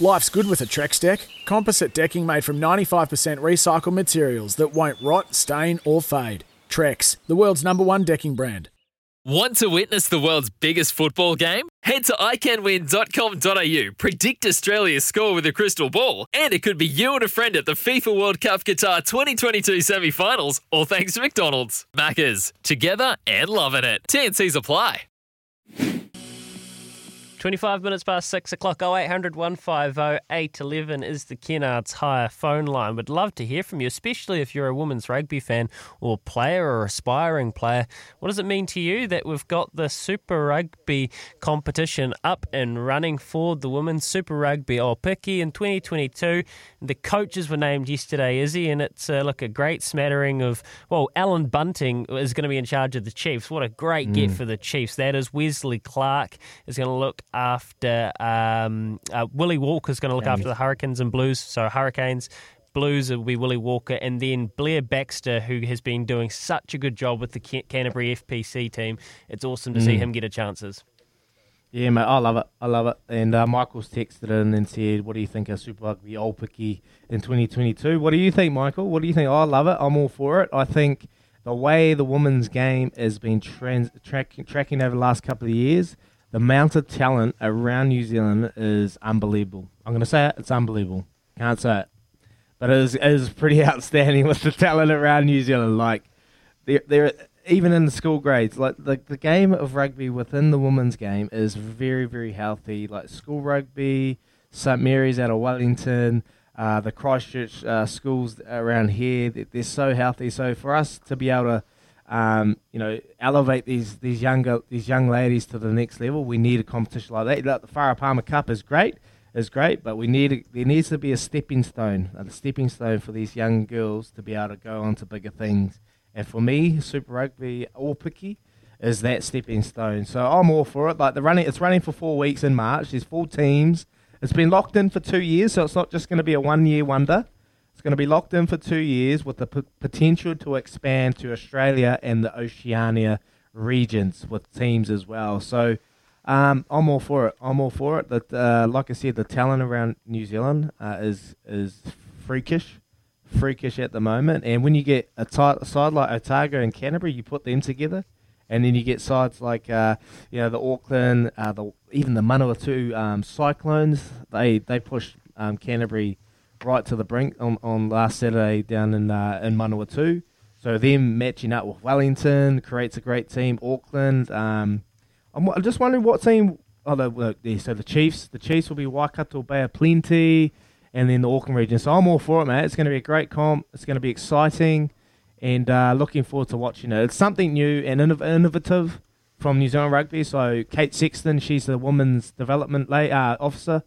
Life's good with a Trex deck. Composite decking made from 95% recycled materials that won't rot, stain, or fade. Trex, the world's number one decking brand. Want to witness the world's biggest football game? Head to iCanWin.com.au, predict Australia's score with a crystal ball, and it could be you and a friend at the FIFA World Cup Qatar 2022 semi finals, all thanks to McDonald's. Maccas, together and loving it. TNC's apply. 25 minutes past 6 o'clock, 0800 150 811 is the Kennards Hire phone line. Would love to hear from you, especially if you're a women's rugby fan or player or aspiring player. What does it mean to you that we've got the Super Rugby competition up and running for the Women's Super Rugby Aupiki in 2022? The coaches were named yesterday, Izzy, and it's uh, look a great smattering of, well, Alan Bunting is going to be in charge of the Chiefs. What a great mm. get for the Chiefs. That is Wesley Clark is going to look after um, uh, Willie Walker's going to look yeah, after the Hurricanes and Blues. So Hurricanes, Blues will be Willie Walker, and then Blair Baxter, who has been doing such a good job with the Canterbury FPC team. It's awesome to mm. see him get a chances. Yeah, mate, I love it. I love it. And uh, Michael's texted in and said, "What do you think of Super Rugby Aupiki in 2022? What do you think, Michael? What do you think? I love it. I'm all for it. I think the way the women's game has been trans- track- tracking over the last couple of years." The amount of talent around New Zealand is unbelievable. I'm going to say it, it's unbelievable. Can't say it. But it is, it is pretty outstanding with the talent around New Zealand. Like, they're, they're even in the school grades, like the, the game of rugby within the women's game is very, very healthy. Like school rugby, St Mary's out of Wellington, uh, the Christchurch uh, schools around here, they're, they're so healthy. So for us to be able to um, you know, elevate these these younger these young ladies to the next level. We need a competition like that. Like the Farah Palmer Cup is great, is great, but we need a, there needs to be a stepping stone, a stepping stone for these young girls to be able to go on to bigger things. And for me, Super Rugby Aupiki is that stepping stone. So I'm all for it. Like the running, it's running for four weeks in March. There's four teams. It's been locked in for two years, so it's not just going to be a one year wonder going to be locked in for two years with the p- potential to expand to Australia and the Oceania regions with teams as well. So um, I'm all for it. I'm all for it. That, uh, like I said, the talent around New Zealand uh, is is freakish, freakish at the moment. And when you get a t- side like Otago and Canterbury, you put them together, and then you get sides like uh, you know the Auckland, uh, the even the Manawatu um, Cyclones. They they push um, Canterbury right to the brink on, on last Saturday down in uh, in Manawatu. So them matching up with Wellington creates a great team. Auckland. Um, I'm, I'm just wondering what team. Oh, the, yeah, so the Chiefs. The Chiefs will be Waikato Bay of Plenty, and then the Auckland region. So I'm all for it, mate. It's going to be a great comp. It's going to be exciting, and uh, looking forward to watching it. It's something new and innovative from New Zealand Rugby. So Kate Sexton, she's the women's development uh, officer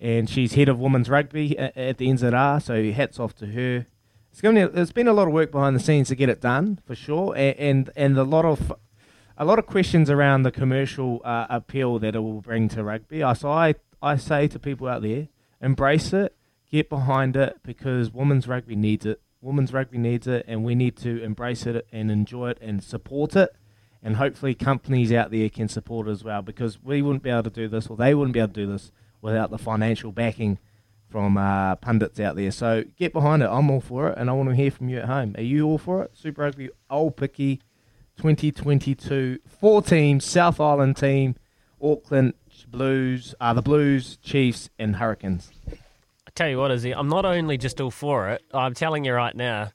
and she's head of women's rugby at, at the NZR. So hats off to her. It's going to, there's been a lot of work behind the scenes to get it done for sure, and and, and a lot of a lot of questions around the commercial uh, appeal that it will bring to rugby. So I I say to people out there, embrace it, get behind it because women's rugby needs it. Women's rugby needs it, and we need to embrace it and enjoy it and support it. And hopefully, companies out there can support it as well because we wouldn't be able to do this, or they wouldn't be able to do this without the financial backing from uh, pundits out there. So get behind it. I'm all for it, and I want to hear from you at home. Are you all for it? Super Rugby Aupiki 2022 four team South Island team, Auckland Blues, uh, the Blues, Chiefs, and Hurricanes. I tell you what, Izzy, I'm not only just all for it, I'm telling you right now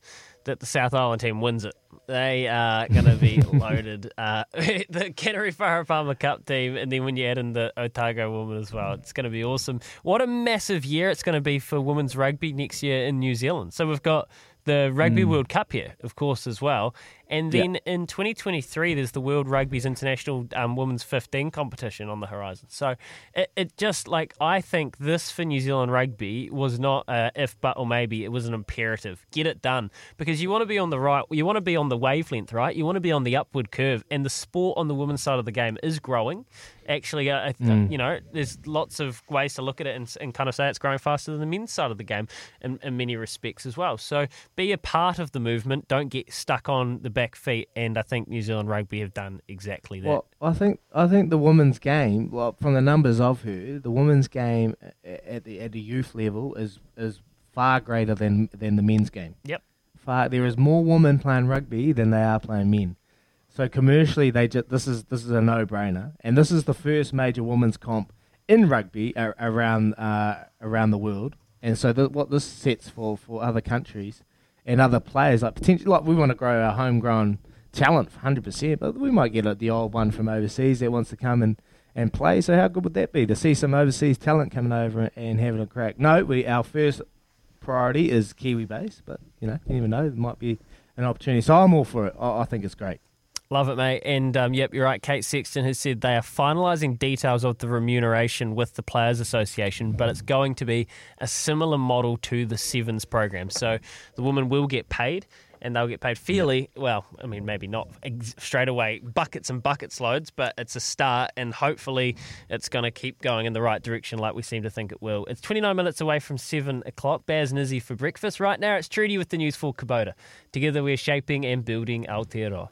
that the South Island team wins it. They are going to be loaded. Uh, the Kenery Farah Cup team, and then when you add in the Otago woman as well, it's going to be awesome. What a massive year it's going to be for women's rugby next year in New Zealand. So we've got the Rugby mm. World Cup here, of course, as well. And then yeah. in 2023, there's the World Rugby's International um, Women's 15 competition on the horizon. So it, it, just like, I think this for New Zealand rugby was not a if, but, or maybe. It was an imperative. Get it done. Because you want to be on the right, you want to be on the wavelength, right? You want to be on the upward curve. And the sport on the women's side of the game is growing. Actually, uh, mm. you know, there's lots of ways to look at it and, and, kind of say it's growing faster than the men's side of the game in, in many respects as well. So be a part of the movement. Don't get stuck on the back feet, and I think New Zealand rugby have done exactly that. Well, I think I think the women's game, well, from the numbers I've heard, the women's game at the at the youth level is is far greater than than the men's game. Yep. Far there is more women playing rugby than they are playing men. So commercially, they just this is this is a no brainer, and this is the first major women's comp in rugby around uh, around the world. And so th- what this sets for for other countries and other players. Like potentially, like we want to grow our homegrown talent, hundred percent, but we might get a, the old one from overseas that wants to come and, and play. So how good would that be to see some overseas talent coming over and having a crack? No, we our first priority is Kiwi base, but you know you never know, there might be an opportunity. So I'm all for it. I, I think it's great. Love it, mate. And um, yep, you're right. Kate Sexton has said they are finalising details of the remuneration with the Players Association, but it's going to be a similar model to the Sevens program. So the women will get paid and they'll get paid fairly well. I mean, maybe not ex- straight away, buckets and buckets loads, but it's a start, and hopefully it's going to keep going in the right direction, like we seem to think it will. It's 29 minutes away from seven o'clock. Baz and Izzy for breakfast. Right now, it's Trudy with the news for Kubota. Together, we're shaping and building Aotearoa.